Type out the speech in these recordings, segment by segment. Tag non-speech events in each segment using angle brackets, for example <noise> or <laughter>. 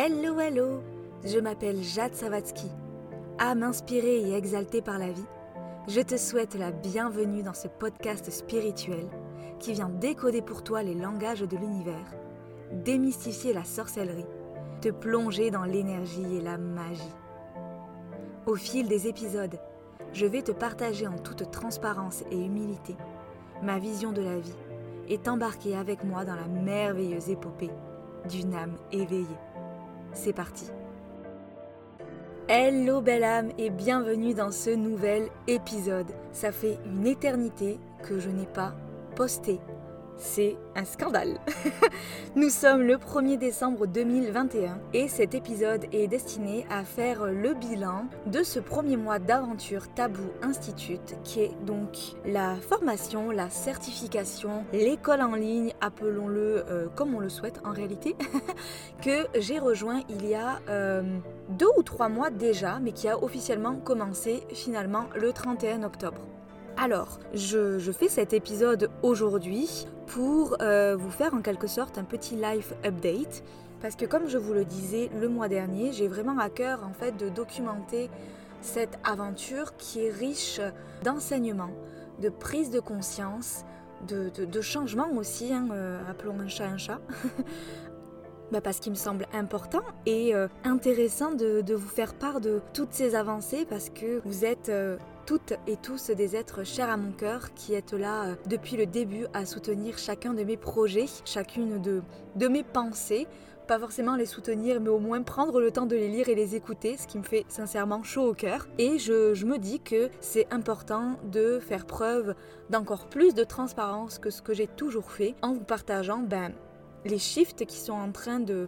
Hello, hello Je m'appelle Jade Savatsky. Âme inspirée et exaltée par la vie, je te souhaite la bienvenue dans ce podcast spirituel qui vient décoder pour toi les langages de l'univers, démystifier la sorcellerie, te plonger dans l'énergie et la magie. Au fil des épisodes, je vais te partager en toute transparence et humilité ma vision de la vie et t'embarquer avec moi dans la merveilleuse épopée d'une âme éveillée. C'est parti. Hello belle âme et bienvenue dans ce nouvel épisode. Ça fait une éternité que je n'ai pas posté c'est un scandale. <laughs> Nous sommes le 1er décembre 2021 et cet épisode est destiné à faire le bilan de ce premier mois d'aventure Tabou Institute qui est donc la formation, la certification, l'école en ligne, appelons-le euh, comme on le souhaite en réalité, <laughs> que j'ai rejoint il y a euh, deux ou trois mois déjà mais qui a officiellement commencé finalement le 31 octobre. Alors, je, fais cet épisode aujourd'hui pour euh, vous faire en quelque sorte un petit life update. Parce que comme je vous le disais le mois dernier, j'ai vraiment à cœur en fait de documenter cette aventure qui est riche d'enseignements, de prise de conscience, de, changements aussi, hein, euh, appelons un chat un chat. <laughs> Bah parce qu'il me semble important et euh, intéressant de, vous faire part de toutes ces avancées parce que vous êtes toutes et tous des êtres chers à mon cœur qui êtes là euh, depuis le début à soutenir chacun de mes projets, chacune de, mes pensées. Pas forcément les soutenir, mais au moins prendre le temps de les lire et les écouter, ce qui me fait sincèrement chaud au cœur. Et je, me dis que c'est important de faire preuve d'encore plus de transparence que ce que j'ai toujours fait en vous partageant ben, les shifts qui sont en train de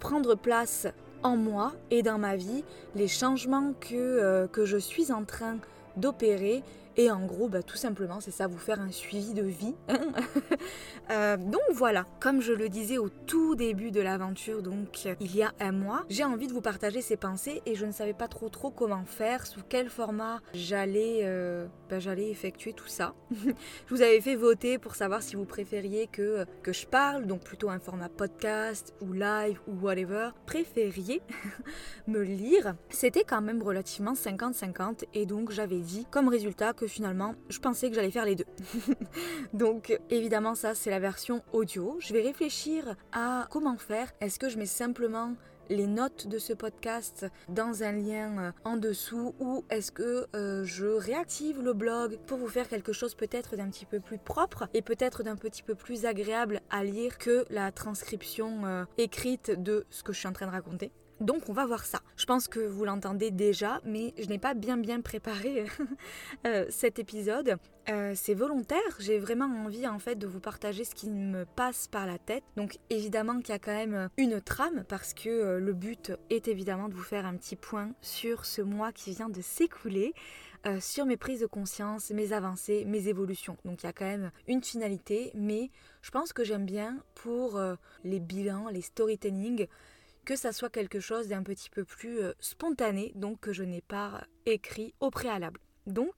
prendre place en moi et dans ma vie, les changements que, euh, je suis en train d'opérer et en gros, bah, tout simplement, c'est ça, vous faire un suivi de vie. <laughs> Euh, donc voilà, comme je le disais au tout début de l'aventure, donc il y a un mois, j'ai envie de vous partager ces pensées et je ne savais pas trop trop comment faire, sous quel format j'allais euh, bah, j'allais effectuer tout ça. <laughs> je vous avais fait voter pour savoir si vous préfériez que, que je parle, donc plutôt un format podcast ou live ou whatever. Préfériez <laughs> me lire. C'était quand même relativement 50-50 et donc j'avais dit comme résultat que finalement, je pensais que j'allais faire les deux. <laughs> Donc évidemment ça c'est la version audio. Je vais réfléchir à comment faire. Est-ce que je mets simplement les notes de ce podcast dans un lien euh, en dessous ou est-ce que euh, je réactive le blog pour vous faire quelque chose peut-être d'un petit peu plus propre et peut-être d'un petit peu plus agréable à lire que la transcription euh, écrite de ce que je suis en train de raconter donc on va voir ça. Je pense que vous l'entendez déjà, mais je n'ai pas bien bien préparé <laughs> euh, cet épisode. Euh, c'est volontaire, j'ai vraiment envie en fait de vous partager ce qui me passe par la tête. Donc évidemment qu'il y a quand même une trame parce que euh, le but est évidemment de vous faire un petit point sur ce mois qui vient de s'écouler. sur mes prises de conscience, mes avancées, mes évolutions. Donc il y a quand même une finalité, mais je pense que j'aime bien pour les bilans, les storytelling, que ça soit quelque chose d'un petit peu plus euh, spontané, donc que je n'ai pas écrit au préalable. Donc,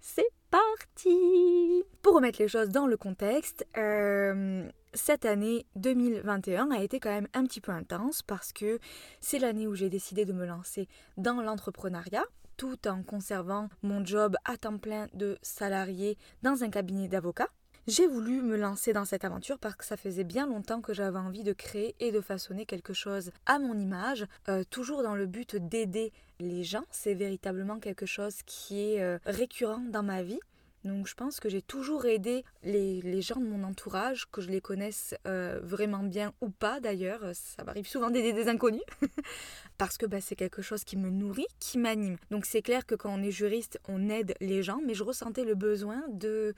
c'est parti Pour remettre les choses dans le contexte, euh, cette année 2021 a été quand même un petit peu intense parce que c'est l'année où j'ai décidé de me lancer dans l'entrepreneuriat tout en conservant mon job à temps plein de salarié dans un cabinet d'avocat. J'ai voulu me lancer dans cette aventure parce que ça faisait bien longtemps que j'avais envie de créer et de façonner quelque chose à mon image, euh, toujours dans le but d'aider les gens. C'est véritablement quelque chose qui est euh, récurrent dans ma vie. Donc je pense que j'ai toujours aidé les, gens de mon entourage, que je les connaisse euh, vraiment bien ou pas d'ailleurs. Ça m'arrive souvent d'aider des inconnus, <laughs> parce que bah, c'est quelque chose qui me nourrit, qui m'anime. Donc c'est clair que quand on est juriste, on aide les gens, mais je ressentais le besoin de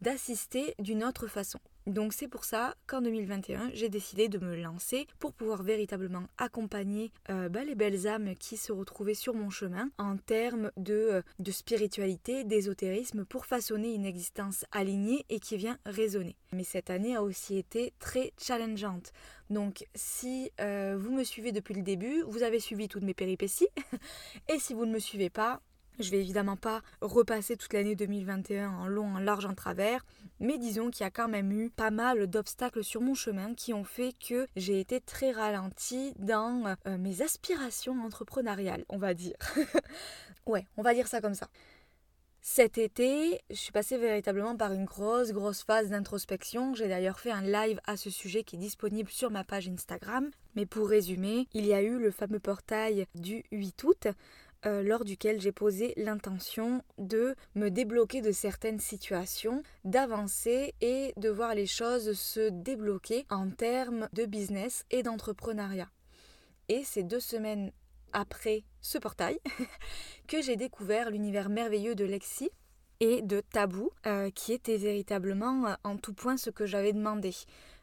d'assister d'une autre façon. Donc c'est pour ça qu'en 2021, j'ai décidé de me lancer pour pouvoir véritablement accompagner euh, bah, les belles âmes qui se retrouvaient sur mon chemin en termes de, euh, de spiritualité, d'ésotérisme, pour façonner une existence alignée et qui vient résonner. Mais cette année a aussi été très challengeante. Donc si euh, vous me suivez depuis le début, vous avez suivi toutes mes péripéties. <laughs> et si vous ne me suivez pas, Je vais évidemment pas repasser toute l'année 2021 en long, en large, en travers, mais disons qu'il y a quand même eu pas mal d'obstacles sur mon chemin qui ont fait que j'ai été très ralentie dans euh, mes aspirations entrepreneuriales, on va dire. <laughs> ouais, on va dire ça comme ça. Cet été, je suis passée véritablement par une grosse, grosse phase d'introspection. J'ai d'ailleurs fait un live à ce sujet qui est disponible sur ma page Instagram. Mais pour résumer, il y a eu le fameux portail du 8 août euh, lors duquel j'ai posé l'intention de me débloquer de certaines situations, d'avancer et de voir les choses se débloquer en termes de business et d'entrepreneuriat. Et ces deux semaines après ce portail <laughs> que j'ai découvert l'univers merveilleux de Lexi et de Tabou, euh, qui était véritablement euh, en tout point ce que j'avais demandé.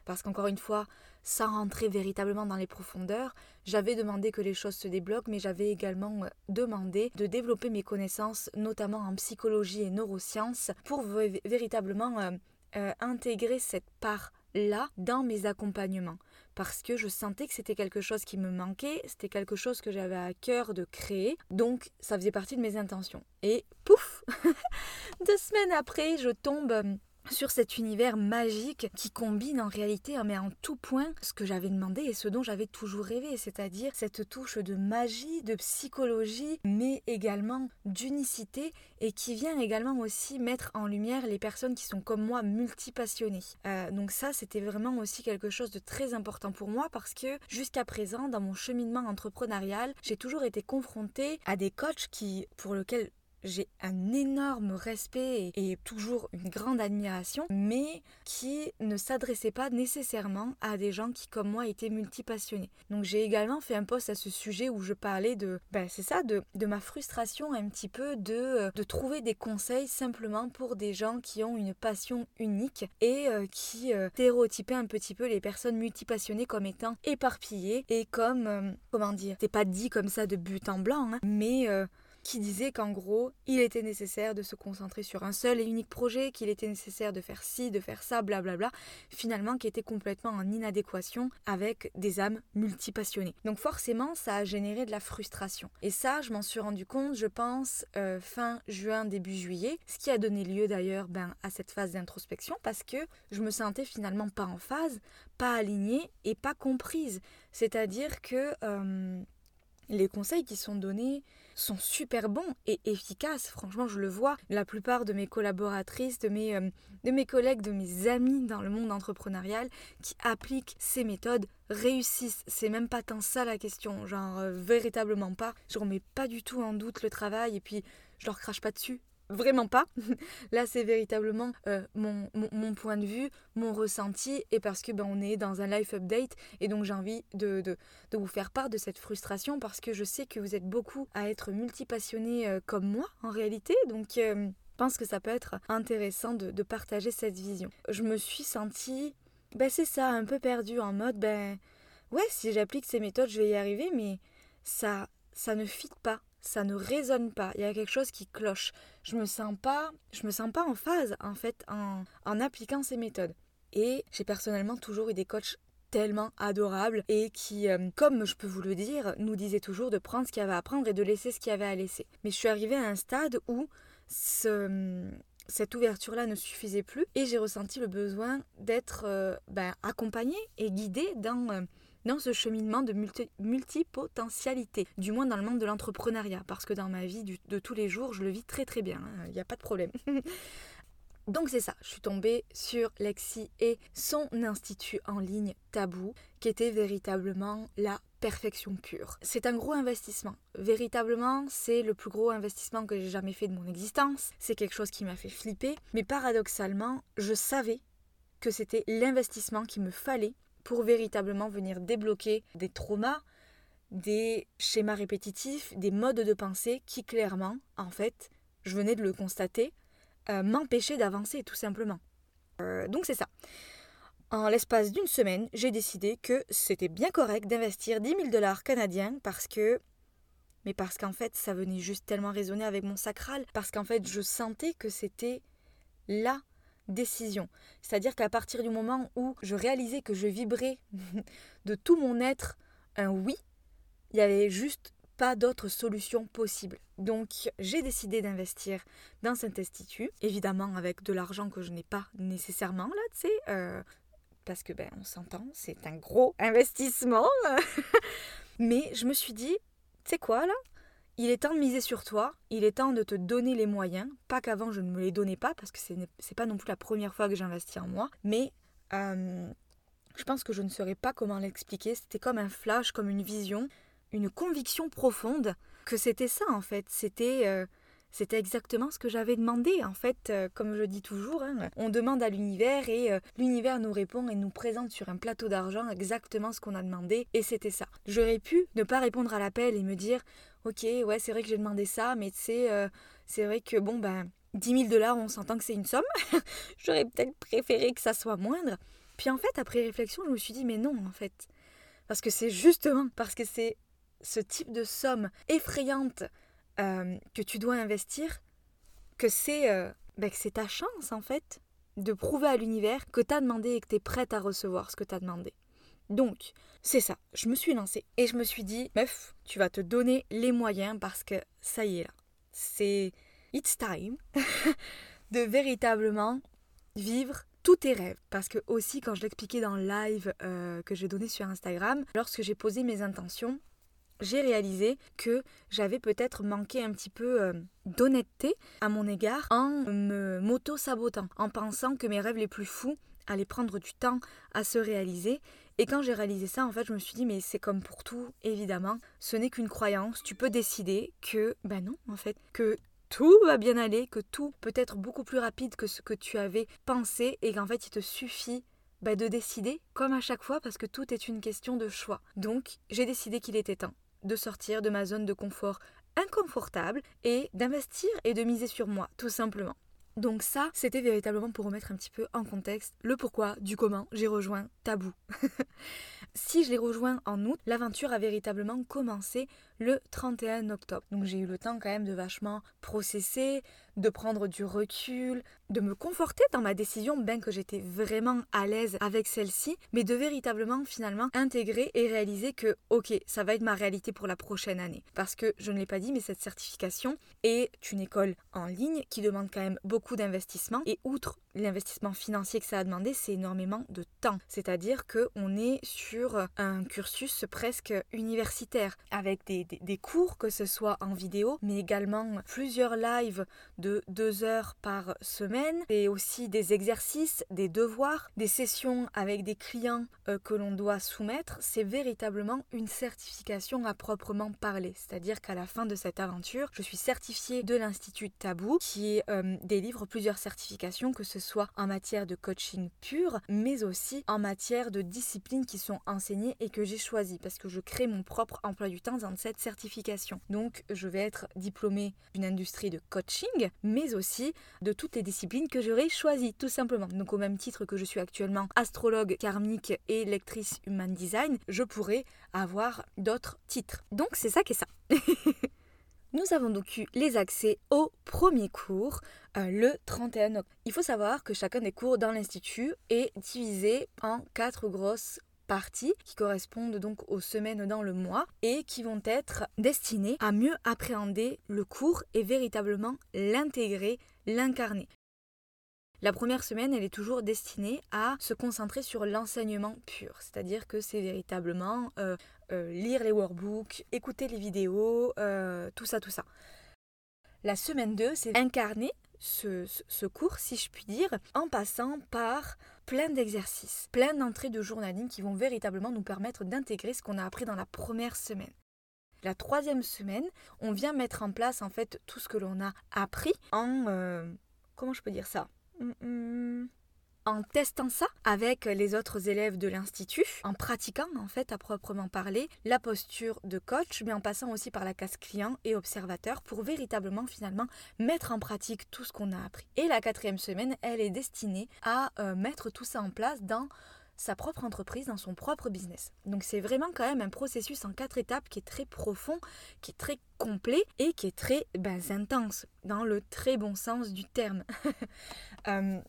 Parce qu'encore une fois, sans rentrer véritablement dans les profondeurs, j'avais demandé que les choses se débloquent, mais j'avais également euh, demandé de développer mes connaissances, notamment en psychologie et neurosciences, pour véritablement euh, euh, intégrer cette part là dans mes accompagnements parce que je sentais que c'était quelque chose qui me manquait, c'était quelque chose que j'avais à cœur de créer, donc ça faisait partie de mes intentions. Et pouf <laughs> Deux semaines après, je tombe sur cet univers magique qui combine en réalité, hein, mais en tout point, ce que j'avais demandé et ce dont j'avais toujours rêvé, c'est-à-dire cette touche de magie, de psychologie, mais également d'unicité et qui vient également aussi mettre en lumière les personnes qui sont comme moi multipassionnées. Euh, donc ça, c'était vraiment aussi quelque chose de très important pour moi parce que jusqu'à présent, dans mon cheminement entrepreneurial, j'ai toujours été confrontée à des coachs qui, pour lesquels j'ai un énorme respect et toujours une grande admiration, mais qui ne s'adressait pas nécessairement à des gens qui, comme moi, étaient multipassionnés. Donc j'ai également fait un post à ce sujet où je parlais de, ben c'est ça, de, de, ma frustration un petit peu de, euh, de trouver des conseils simplement pour des gens qui ont une passion unique et euh, qui euh, stéréotypaient un petit peu les personnes multipassionnées comme étant éparpillées et comme, comment dire, c'est pas dit comme ça de but en blanc, hein, mais qui disait qu'en gros, il était nécessaire de se concentrer sur un seul et unique projet, qu'il était nécessaire de faire ci, de faire ça, blablabla, finalement qui était complètement en inadéquation avec des âmes multipassionnées. Donc forcément, ça a généré de la frustration. Et ça, je m'en suis rendu compte, je pense, euh, fin juin, début juillet, ce qui a donné lieu d'ailleurs ben, à cette phase d'introspection, parce que je me sentais finalement pas en phase, pas alignée et pas comprise. C'est-à-dire que... Euh, les conseils qui sont donnés sont super bons et efficaces. Franchement, je le vois. La plupart de mes collaboratrices, de mes, euh, de mes collègues, de mes amis dans le monde entrepreneurial qui appliquent ces méthodes réussissent. C'est même pas tant ça la question. Genre, euh, véritablement pas. Je remets pas du tout en doute le travail et puis je leur crache pas dessus. Vraiment pas. <laughs> Là, c'est véritablement euh, mon, mon, point de vue, mon ressenti, et parce que ben, on est dans un life update, et donc j'ai envie de, de, vous faire part de cette frustration, parce que je sais que vous êtes beaucoup à être multipassionnés euh, comme moi, en réalité, donc euh, je pense que ça peut être intéressant de, de, partager cette vision. Je me suis sentie, ben c'est ça, un peu perdue, en mode, ben ouais, si j'applique ces méthodes, je vais y arriver, mais ça, ça ne fit pas ça ne résonne pas. Il y a quelque chose qui cloche. Je me sens pas, je me sens pas en phase en fait en, en appliquant ces méthodes. Et j'ai personnellement toujours eu des coachs tellement adorables et qui, euh, comme je peux vous le dire, nous disaient toujours de prendre ce qu'il y avait à prendre et de laisser ce qu'il y avait à laisser. Mais je suis arrivée à un stade où ce, cette ouverture-là ne suffisait plus et j'ai ressenti le besoin d'être euh, ben, accompagnée et guidée dans euh, dans ce cheminement de multi multipotentialité, du moins dans le monde de l'entrepreneuriat, parce que dans ma vie de tous les jours, je le vis très très bien, hein, il n'y a pas de problème. <laughs> Donc c'est ça, je suis tombée sur Lexi et son institut en ligne Tabou, qui était véritablement la perfection pure. C'est un gros investissement. Véritablement, c'est le plus gros investissement que j'ai jamais fait de mon existence. C'est quelque chose qui m'a fait flipper. Mais paradoxalement, je savais que c'était l'investissement qu'il me fallait pour véritablement venir débloquer des traumas, des schémas répétitifs, des modes de pensée qui clairement, en fait, je venais de le constater, euh, m'empêchaient d'avancer tout simplement. Euh, donc c'est ça. En l'espace d'une semaine, j'ai décidé que c'était bien correct d'investir 10 000 dollars canadiens parce que... Mais parce qu'en fait, ça venait juste tellement résonner avec mon sacral, parce qu'en fait, je sentais que c'était là C'est-à-dire qu'à partir du moment où je réalisais que je vibrais <laughs> de tout mon être un oui, il y avait juste pas d'autre solution possible. Donc j'ai décidé d'investir dans cet institut, évidemment avec de l'argent que je n'ai pas nécessairement là, tu sais, euh, parce que ben on s'entend, c'est un gros investissement. <laughs> Mais je me suis dit, tu sais quoi là? Il est temps de miser sur toi, il est temps de te donner les moyens, pas qu'avant je ne me les donnais pas, parce que ce n'est pas non plus la première fois que j'investis en moi, mais euh, je pense que je ne saurais pas comment l'expliquer, c'était comme un flash, comme une vision, une conviction profonde que c'était ça en fait, c'était euh, c'était exactement ce que j'avais demandé. En fait, euh, comme je dis toujours, hein, on demande à l'univers et euh, l'univers nous répond et nous présente sur un plateau d'argent exactement ce qu'on a demandé. Et c'était ça. J'aurais pu ne pas répondre à l'appel et me dire, ok, ouais, c'est vrai que j'ai demandé ça, mais sais, euh, c'est vrai que bon, ben, 10 000 dollars, on s'entend que c'est une somme. <laughs> J'aurais peut-être préféré que ça soit moindre. Puis en fait, après réflexion, je me suis dit, mais non, en fait. Parce que c'est justement parce que c'est ce type de somme effrayante euh, que tu dois investir, que c'est euh, ben, c'est ta chance en fait de prouver à l'univers que tu as demandé et que tu es prête à recevoir ce que tu as demandé. Donc, c'est ça, je me suis lancée et je me suis dit, meuf, tu vas te donner les moyens parce que ça y est là. C'est it's time <laughs> de véritablement vivre tous tes rêves. Parce que aussi, quand je l'expliquais dans le live euh, que j'ai donné sur Instagram, lorsque j'ai posé mes intentions, j'ai réalisé que j'avais peut-être manqué un petit peu euh, d'honnêteté à mon égard en me m'auto-sabotant, en pensant que mes rêves les plus fous allaient prendre du temps à se réaliser. Et quand j'ai réalisé ça, en fait, je me suis dit, mais c'est comme pour tout, évidemment, ce n'est qu'une croyance. Tu peux décider que, ben non, en fait, que tout va bien aller, que tout peut être beaucoup plus rapide que ce que tu avais pensé et qu'en fait, il te suffit ben, de décider, comme à chaque fois, parce que tout est une question de choix. Donc, j'ai décidé qu'il était temps de sortir de ma zone de confort inconfortable et d'investir et de miser sur moi, tout simplement. Donc ça, c'était véritablement pour remettre un petit peu en contexte le pourquoi du comment j'ai rejoint Tabou. <laughs> si je l'ai rejoint en août, l'aventure a véritablement commencé le 31 octobre. Donc j'ai eu le temps quand même de vachement processer, de prendre du recul, de me conforter dans ma décision, bien que j'étais vraiment à l'aise avec celle-ci, mais de véritablement finalement intégrer et réaliser que ok, ça va être ma réalité pour la prochaine année. Parce que je ne l'ai pas dit, mais cette certification est une école en ligne qui demande quand même beaucoup d'investissement et outre l'investissement financier que ça a demandé, c'est énormément de temps. C'est-à-dire qu'on est sur un cursus presque universitaire avec des, des, cours, que ce soit en vidéo, mais également plusieurs lives de deux heures par semaine et aussi des exercices, des devoirs, des sessions avec des clients euh, que l'on doit soumettre. C'est véritablement une certification à proprement parler. C'est-à-dire qu'à la fin de cette aventure, je suis certifiée de l'Institut Tabou qui euh, délivre plusieurs certifications, que ce soit en matière de coaching pur, mais aussi en matière de disciplines qui sont enseignées et que j'ai choisies parce que je crée mon propre emploi du temps dans cette certification. Donc je vais être diplômée d'une industrie de coaching, mais aussi de toutes les disciplines que j'aurai choisies, tout simplement. Donc au même titre que je suis actuellement astrologue karmique et lectrice human design, je pourrais avoir d'autres titres. Donc c'est ça qui est ça. <laughs> Nous avons donc eu les accès au premier cours euh, le 31 octobre. Il faut savoir que chacun des cours dans l'Institut est divisé en quatre grosses parties qui correspondent donc aux semaines dans le mois et qui vont être destinées à mieux appréhender le cours et véritablement l'intégrer, l'incarner. La première semaine, elle est toujours destinée à se concentrer sur l'enseignement pur, c'est-à-dire que c'est véritablement euh, euh, lire les workbooks, écouter les vidéos, euh, tout ça, tout ça. La semaine 2, c'est incarner ce, ce, cours, si je puis dire, en passant par plein d'exercices, plein d'entrées de journaling qui vont véritablement nous permettre d'intégrer ce qu'on a appris dans la première semaine. La troisième semaine, on vient mettre en place en fait tout ce que l'on a appris en... comment je peux dire ça? En testant ça avec les autres élèves de l'Institut, en pratiquant en fait à proprement parler la posture de coach, mais en passant aussi par la case client et observateur pour véritablement finalement mettre en pratique tout ce qu'on a appris. Et la quatrième semaine, elle est destinée à euh, mettre tout ça en place dans sa propre entreprise, dans son propre business. Donc c'est vraiment quand même un processus en quatre étapes qui est très profond, qui est très complet et qui est très ben, intense, dans le très bon sens du terme. <laughs> Euh,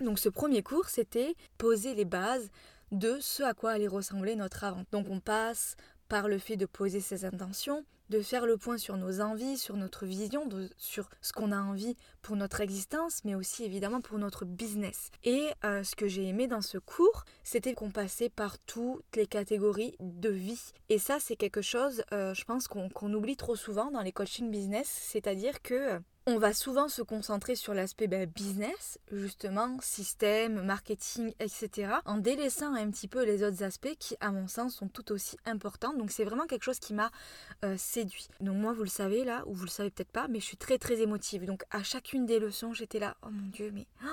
donc ce premier cours, c'était poser les bases de ce à quoi allait ressembler notre avant. Donc on passe par le fait de poser ses intentions, de faire le point sur nos envies, sur notre vision, sur ce qu'on a envie pour notre existence, mais aussi évidemment pour notre business. Et euh, ce que j'ai aimé dans ce cours, c'était qu'on passait par toutes les catégories de vie. Et ça, c'est quelque chose, euh, je pense, qu'on oublie trop souvent dans les coaching business, c'est-à-dire que on va souvent se concentrer sur l'aspect ben, business, justement, système, marketing, etc., en délaissant un petit peu les autres aspects qui, à mon sens, sont tout aussi importants. Donc c'est vraiment quelque chose qui m'a euh, séduit. Donc moi, vous le savez là, ou vous le savez peut-être pas, mais je suis très très émotive. Donc à chacune des leçons, j'étais là, oh mon dieu, mais... <gasps>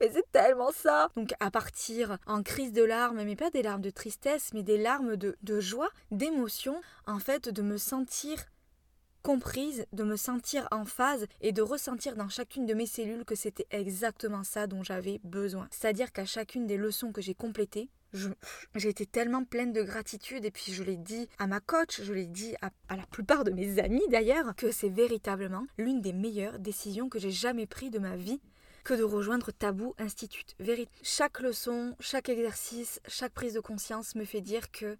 mais c'est tellement ça Donc à partir en crise de larmes, mais pas des larmes de tristesse, mais des larmes de, de joie, d'émotion, en fait, de me sentir comprise, de me sentir en phase et de ressentir dans chacune de mes cellules que c'était exactement ça dont j'avais besoin. C'est-à-dire qu'à chacune des leçons que j'ai complétées, j'ai été tellement pleine de gratitude et puis je l'ai dit à ma coach, je l'ai dit à, la plupart de mes amis d'ailleurs, que c'est véritablement l'une des meilleures décisions que j'ai jamais prises de ma vie que de rejoindre Tabou Institute. chaque leçon, chaque exercice, chaque prise de conscience me fait dire que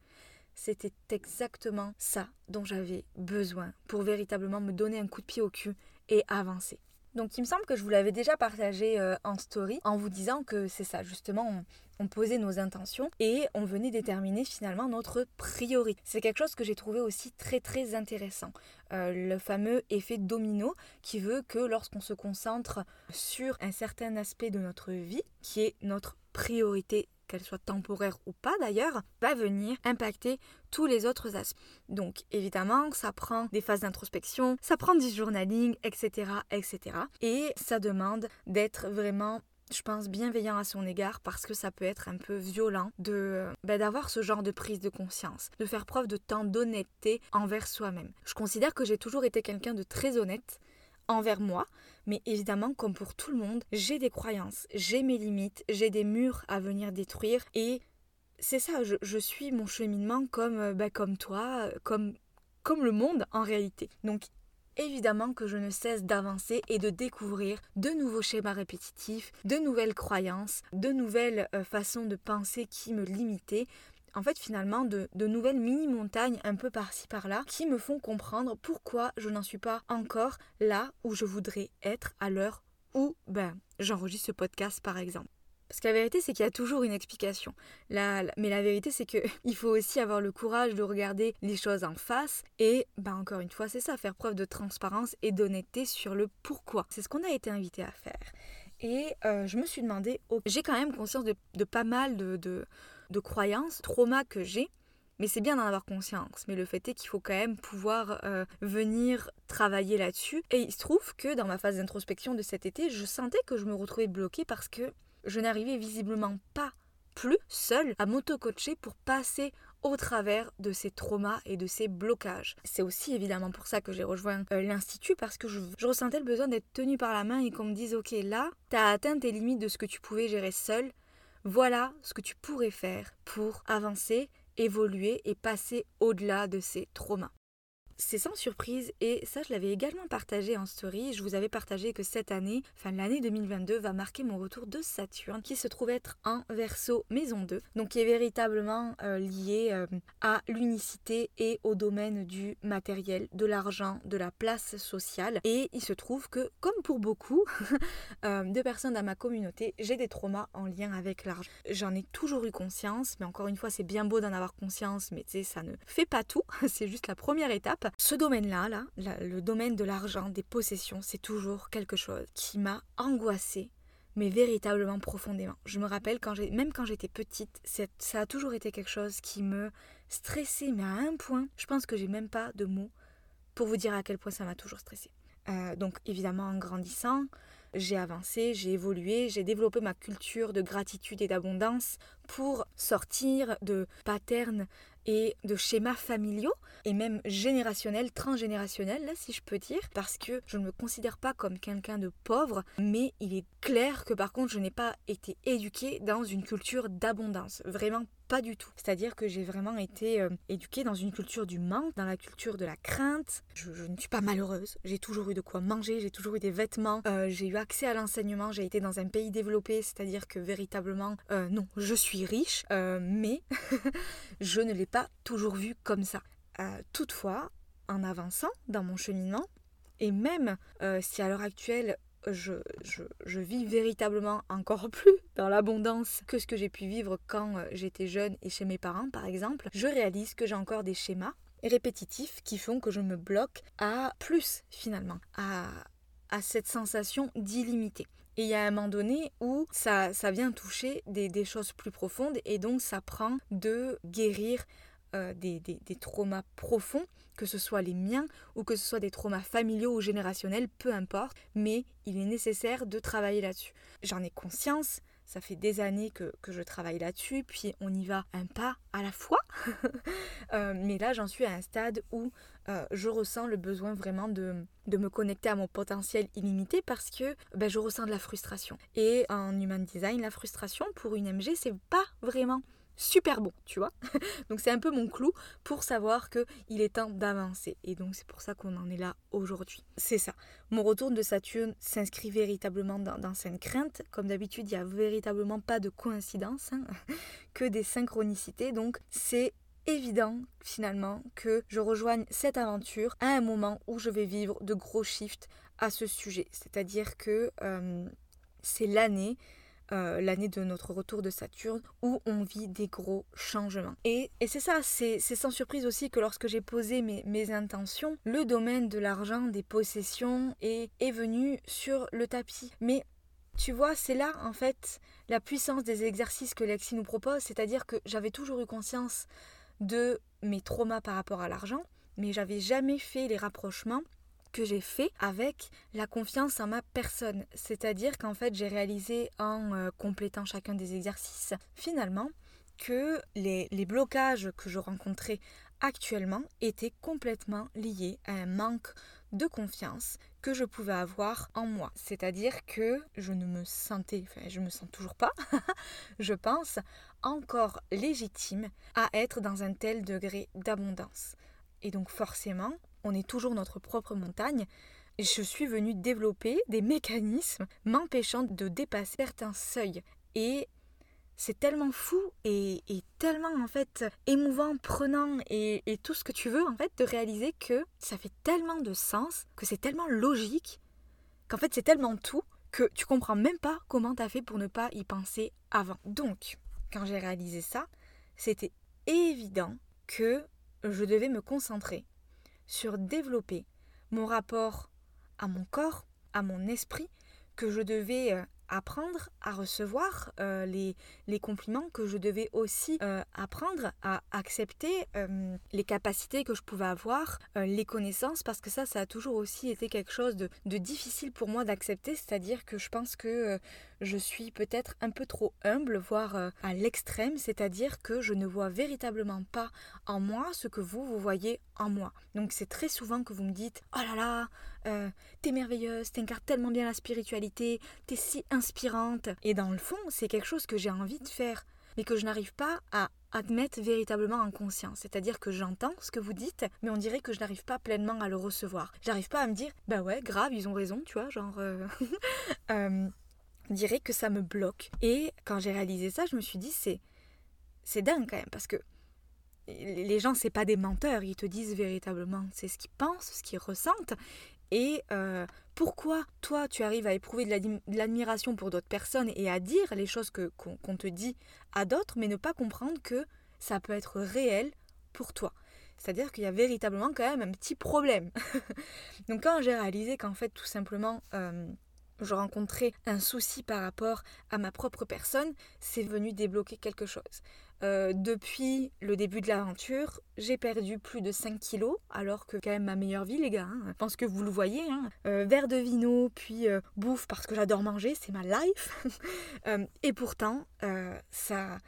c'était exactement ça dont j'avais besoin pour véritablement me donner un coup de pied au cul et avancer. Donc il me semble que je vous l'avais déjà partagé euh, en story en vous disant que c'est ça, justement, on, posait nos intentions et on venait déterminer finalement notre priorité. C'est quelque chose que j'ai trouvé aussi très très intéressant. Euh, le fameux effet domino qui veut que lorsqu'on se concentre sur un certain aspect de notre vie, qui est notre priorité qu'elle soit temporaire ou pas d'ailleurs, va venir impacter tous les autres aspects. Donc évidemment, ça prend des phases d'introspection, ça prend du journaling, etc. etc. Et ça demande d'être vraiment je pense, bienveillant à son égard parce que ça peut être un peu violent de ben, d'avoir ce genre de prise de conscience, de faire preuve de tant d'honnêteté envers soi-même. Je considère que j'ai toujours été quelqu'un de très honnête envers moi, mais évidemment, comme pour tout le monde, j'ai des croyances, j'ai mes limites, j'ai des murs à venir détruire et c'est ça, je, suis mon cheminement comme, euh, bah, comme toi, comme, comme le monde en réalité. Donc évidemment que je ne cesse d'avancer et de découvrir de nouveaux schémas répétitifs, de nouvelles croyances, de nouvelles euh, façons de penser qui me limitaient, en fait finalement de, nouvelles mini-montagnes un peu par-ci par-là qui me font comprendre pourquoi je n'en suis pas encore là où je voudrais être à l'heure où ben, j'enregistre ce podcast par exemple. Parce que la vérité, c'est qu'il y a toujours une explication. mais la vérité, c'est qu'il <laughs> faut aussi avoir le courage de regarder les choses en face. Et, ben encore une fois, c'est ça, faire preuve de transparence et d'honnêteté sur le pourquoi. C'est ce qu'on a été invité à faire. Et euh, je me suis demandé, j'ai quand même conscience de, pas mal de croyances, traumas que j'ai. Mais c'est bien d'en avoir conscience. Mais le fait est qu'il faut quand même pouvoir euh, venir travailler là-dessus. Et il se trouve que dans ma phase d'introspection de cet été, je sentais que je me retrouvais bloquée parce que je n'arrivais visiblement pas plus seule à m'auto-coacher pour passer au travers de ces traumas et de ces blocages. C'est aussi évidemment pour ça que j'ai rejoint euh, l'Institut parce que je, je, ressentais le besoin d'être tenue par la main et qu'on me dise ok là, t'as atteint tes limites de ce que tu pouvais gérer seule, voilà ce que tu pourrais faire pour avancer, évoluer et passer au-delà de ces traumas c'est sans surprise et ça je l'avais également partagé en story. Je vous avais partagé que cette année, enfin l'année 2022, va marquer mon retour de Saturne qui se trouve être en verso maison 2, donc qui est véritablement euh, lié euh, à l'unicité et au domaine du matériel, de l'argent, de la place sociale. Et il se trouve que, comme pour beaucoup <laughs> euh, de personnes dans ma communauté, j'ai des traumas en lien avec l'argent. J'en ai toujours eu conscience, mais encore une fois, c'est bien beau d'en avoir conscience, mais ça ne fait pas tout. <laughs> c'est juste la première étape. Ce domaine-là, là, le domaine de l'argent, des possessions, c'est toujours quelque chose qui m'a angoissée, mais véritablement profondément. Je me rappelle, quand même quand j'étais petite, ça a toujours été quelque chose qui me stressait, mais à un point, je pense que j'ai même pas de mots pour vous dire à quel point ça m'a toujours stressée. Euh, donc évidemment en grandissant, j'ai avancé, j'ai évolué, j'ai développé ma culture de gratitude et d'abondance pour sortir de patterns et de schémas familiaux et même générationnels, transgénérationnels, là si je peux dire, parce que je ne me considère pas comme quelqu'un de pauvre, mais il est clair que par contre je n'ai pas été éduquée dans une culture d'abondance, vraiment pas du tout. C'est-à-dire que j'ai vraiment été euh, éduquée dans une culture du manque, dans la culture de la crainte. Je, ne suis pas malheureuse. J'ai toujours eu de quoi manger, j'ai toujours eu des vêtements, euh, j'ai eu accès à l'enseignement, j'ai été dans un pays développé, c'est-à-dire que véritablement, euh, non, je suis riche, mais <laughs> je ne l'ai pas toujours vu comme ça. Toutefois, en avançant dans mon cheminement, et même si à l'heure actuelle je, vis véritablement encore <laughs> plus dans l'abondance que ce que j'ai pu vivre quand j'étais jeune et chez mes parents par exemple, je réalise que j'ai encore des schémas répétitifs qui font que je me bloque à plus finalement, à, à cette sensation d'illimité. Et il y a un moment donné où ça, ça vient toucher des, des, choses plus profondes et donc ça prend de guérir euh, des, des, des, traumas profonds, que ce soit les miens ou que ce soit des traumas familiaux ou générationnels, peu importe, mais il est nécessaire de travailler là-dessus. J'en ai conscience, ça fait des années que, que je travaille là-dessus, puis on y va un pas à la fois. <laughs> Euh, mais là, j'en suis à un stade où euh, je ressens le besoin vraiment de, de, me connecter à mon potentiel illimité parce que ben, je ressens de la frustration. Et en human design, la frustration pour une MG, c'est pas vraiment super bon, tu vois. <laughs> donc c'est un peu mon clou pour savoir que il est temps d'avancer. Et donc c'est pour ça qu'on en est là aujourd'hui. C'est ça. Mon retour de Saturne s'inscrit véritablement dans, cette crainte. Comme d'habitude, il n'y a véritablement pas de coïncidence, hein, <laughs> que des synchronicités. Donc c'est évident finalement que je rejoigne cette aventure à un moment où je vais vivre de gros shifts à ce sujet. C'est-à-dire que euh, c'est l'année euh, l'année de notre retour de Saturne, où on vit des gros changements. Et, c'est ça, c'est sans surprise aussi que lorsque j'ai posé mes, mes, intentions, le domaine de l'argent, des possessions est, est venu sur le tapis. Mais tu vois, c'est là en fait la puissance des exercices que Lexi nous propose, c'est-à-dire que j'avais toujours eu conscience de mes traumas par rapport à l'argent, mais j'avais jamais fait les rapprochements que j'ai fait avec la confiance en ma personne. C'est-à-dire qu'en fait, j'ai réalisé en euh, complétant chacun des exercices, finalement, que les, les, blocages que je rencontrais actuellement étaient complètement liés à un manque de confiance que je pouvais avoir en moi. C'est-à-dire que je ne me sentais, enfin je me sens toujours pas, <laughs> je pense, encore légitime à être dans un tel degré d'abondance. Et donc forcément, on est toujours notre propre montagne, je suis venue développer des mécanismes m'empêchant de dépasser certains seuils. Et c'est tellement fou et, tellement en fait émouvant, prenant et, et, tout ce que tu veux en fait de réaliser que ça fait tellement de sens, que c'est tellement logique, qu'en fait c'est tellement tout que tu comprends même pas comment tu as fait pour ne pas y penser avant. Donc, quand j'ai réalisé ça, c'était évident que je devais me concentrer sur développer mon rapport à mon corps, à mon esprit, que je devais euh, apprendre à recevoir euh, les, les, compliments, que je devais aussi euh, apprendre à accepter les capacités que je pouvais avoir, les connaissances, parce que ça, ça a toujours aussi été quelque chose de, de difficile pour moi d'accepter, c'est-à-dire que je pense que je suis peut-être un peu trop humble, voire à l'extrême, c'est-à-dire que je ne vois véritablement pas en moi ce que vous, vous voyez en moi. Donc c'est très souvent que vous me dites Oh là là, euh, t'es merveilleuse, t'incarnes tellement bien la spiritualité, t'es si inspirante. Et dans le fond, c'est quelque chose que j'ai envie de faire, mais que je n'arrive pas à admettre véritablement en conscience. C'est-à-dire que j'entends ce que vous dites, mais on dirait que je n'arrive pas pleinement à le recevoir. J'arrive pas à me dire Bah ouais, grave, ils ont raison, tu vois, genre. Euh, <laughs> dirais que ça me bloque. Et quand j'ai réalisé ça, je me suis dit, c'est, c'est dingue quand même, parce que les gens, c'est pas des menteurs, ils te disent véritablement, c'est ce qu'ils pensent, ce qu'ils ressentent. Et euh, pourquoi toi, tu arrives à éprouver de l'admiration pour d'autres personnes et à dire les choses que, qu'on, te dit à d'autres, mais ne pas comprendre que ça peut être réel pour toi? C'est-à-dire qu'il y a véritablement quand même un petit problème. <laughs> Donc quand j'ai réalisé qu'en fait, tout simplement, euh, je rencontrais un souci par rapport à ma propre personne, c'est venu débloquer quelque chose. Euh, depuis le début de l'aventure, j'ai perdu plus de 5 kilos, alors que quand même ma meilleure vie, les gars, hein, je pense que vous le voyez, hein, euh, verre de vino, puis euh, bouffe parce que j'adore manger, c'est ma life. <laughs> et pourtant, ça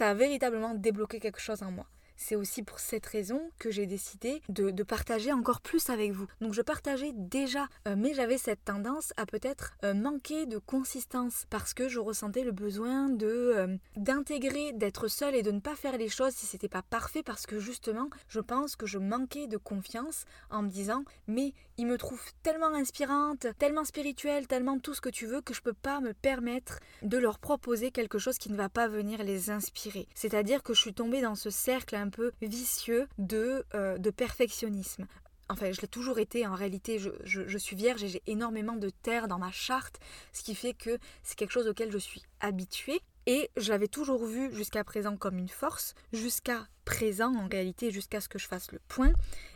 a véritablement débloqué quelque chose en moi. C'est aussi pour cette raison que j'ai décidé de, partager encore plus avec vous. Donc je partageais déjà, euh, mais j'avais cette tendance à peut-être euh, manquer de consistance parce que je ressentais le besoin de euh, d'intégrer, d'être seule et de ne pas faire les choses si c'était pas parfait parce que justement, je pense que je manquais de confiance en me disant mais il me trouve tellement inspirante, tellement spirituelle, tellement tout ce que tu veux que je peux pas me permettre de leur proposer quelque chose qui ne va pas venir les inspirer. C'est-à-dire que je suis tombée dans ce cercle un peu vicieux de, euh, de perfectionnisme. Enfin, je l'ai toujours été, en réalité, je, je suis vierge et j'ai énormément de terre dans ma charte, ce qui fait que c'est quelque chose auquel je suis habituée. Et je l'avais toujours vu jusqu'à présent comme une force, jusqu'à présent en réalité, jusqu'à ce que je fasse le point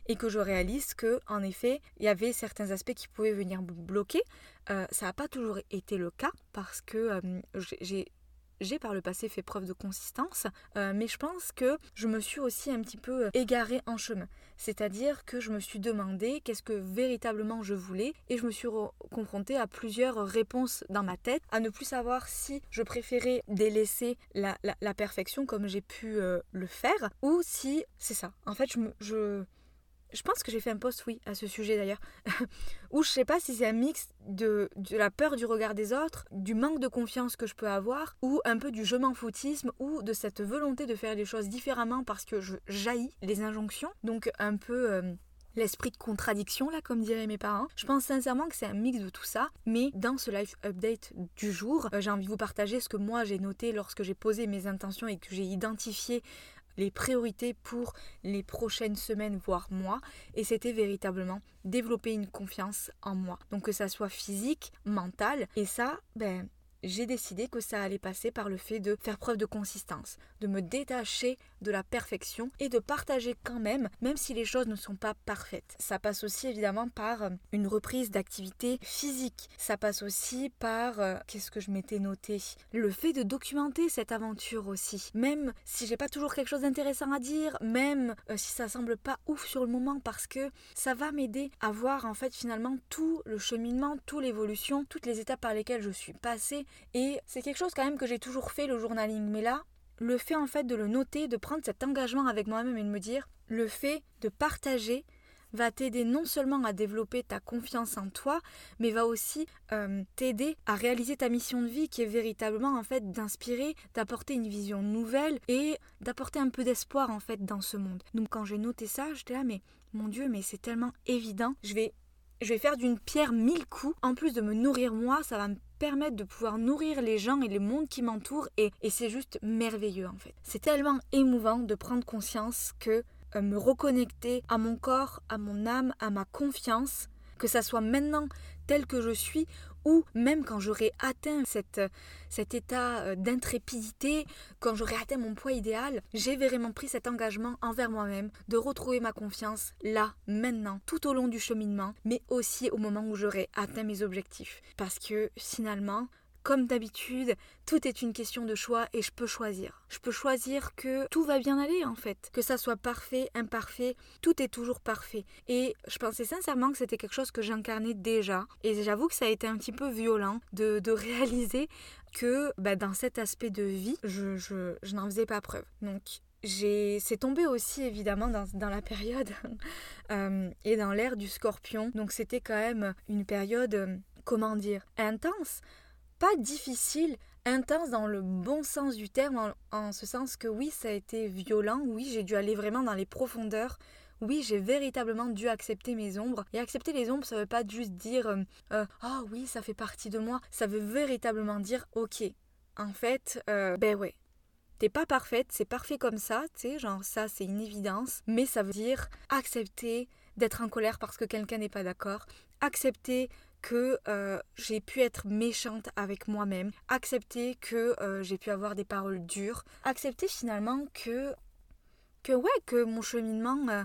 et que je réalise que en effet, il y avait certains aspects qui pouvaient venir bloquer. Euh, ça n'a pas toujours été le cas parce que euh, j'ai j'ai par le passé fait preuve de consistance, euh, mais je pense que je me suis aussi un petit peu euh, égarée en chemin. C'est-à-dire que je me suis demandé qu'est-ce que véritablement je voulais et je me suis confrontée à plusieurs réponses dans ma tête, à ne plus savoir si je préférais délaisser la, perfection comme j'ai pu euh, le faire ou si c'est ça. En fait, je, je je pense que j'ai fait un post, oui, à ce sujet d'ailleurs, <laughs> où je sais pas si c'est un mix de, la peur du regard des autres, du manque de confiance que je peux avoir, ou un peu du je m'en foutisme, ou de cette volonté de faire les choses différemment parce que je jaillis les injonctions. Donc un peu... Euh, l'esprit de contradiction, là, comme diraient mes parents. Je pense sincèrement que c'est un mix de tout ça, mais dans ce live update du jour, euh, j'ai envie de vous partager ce que moi j'ai noté lorsque j'ai posé mes intentions et que j'ai identifié les priorités pour les prochaines semaines, voire mois. Et c'était véritablement développer une confiance en moi. Donc que ça soit physique, mental. Et ça, ben, j'ai décidé que ça allait passer par le fait de faire preuve de consistance, de me détacher de la perfection et de partager quand même, même si les choses ne sont pas parfaites. Ça passe aussi évidemment par euh, une reprise d'activité physique. Ça passe aussi par, euh, qu'est-ce que je m'étais noté? Le fait de documenter cette aventure aussi. Même si j'ai pas toujours quelque chose d'intéressant à dire, même euh, si ça semble pas ouf sur le moment, parce que ça va m'aider à voir en fait finalement tout le cheminement, toute l'évolution, toutes les étapes par lesquelles je suis passée. Et c'est quelque chose quand même que j'ai toujours fait le journaling. Mais là, le fait en fait de le noter, de prendre cet engagement avec moi-même et de me dire, le fait de partager va t'aider non seulement à développer ta confiance en toi, mais va aussi euh, t'aider à réaliser ta mission de vie qui est véritablement en fait d'inspirer, d'apporter une vision nouvelle et d'apporter un peu d'espoir en fait dans ce monde. Donc quand j'ai noté ça, j'étais là mais mon dieu, mais c'est tellement évident. Je vais je vais faire d'une pierre mille coups. En plus de me nourrir moi, ça va me permettre de pouvoir nourrir les gens et les mondes qui m'entourent et, c'est juste merveilleux en fait. C'est tellement émouvant de prendre conscience que euh, me reconnecter à mon corps, à mon âme, à ma confiance, que ça soit maintenant tel que je suis ou même quand j'aurai atteint cet état euh, d'intrépidité, quand j'aurai atteint mon poids idéal, j'ai vraiment pris cet engagement envers moi-même de retrouver ma confiance là, maintenant, tout au long du cheminement, mais aussi au moment où j'aurai atteint mes objectifs. Parce que finalement, comme d'habitude, tout est une question de choix et je peux choisir. Je peux choisir que tout va bien aller en fait. Que ça soit parfait, imparfait, tout est toujours parfait. Et je pensais sincèrement que c'était quelque chose que j'incarnais déjà. Et j'avoue que ça a été un petit peu violent de, <laughs> réaliser que bah, dans cet aspect de vie, je, n'en faisais pas preuve. Donc c'est tombé aussi évidemment dans, la période <laughs> euh, et dans l'ère du scorpion. Donc c'était quand même une période, euh, comment dire, intense pas difficile, intense dans le bon sens du terme, en, ce sens que oui, ça a été violent, oui, j'ai dû aller vraiment dans les profondeurs, oui, j'ai véritablement dû accepter mes ombres. Et accepter les ombres, ça veut pas juste dire euh, Ah oui, ça fait partie de moi. Ça veut véritablement dire Ok, en fait, euh, ben ouais, T'es pas parfaite, c'est parfait comme ça, tu sais, genre ça c'est une évidence, mais ça veut dire accepter d'être en colère parce que quelqu'un n'est pas d'accord, accepter que euh, j'ai pu être méchante avec moi-même, accepter que euh, j'ai pu avoir des paroles dures, accepter finalement que que ouais que mon cheminement euh,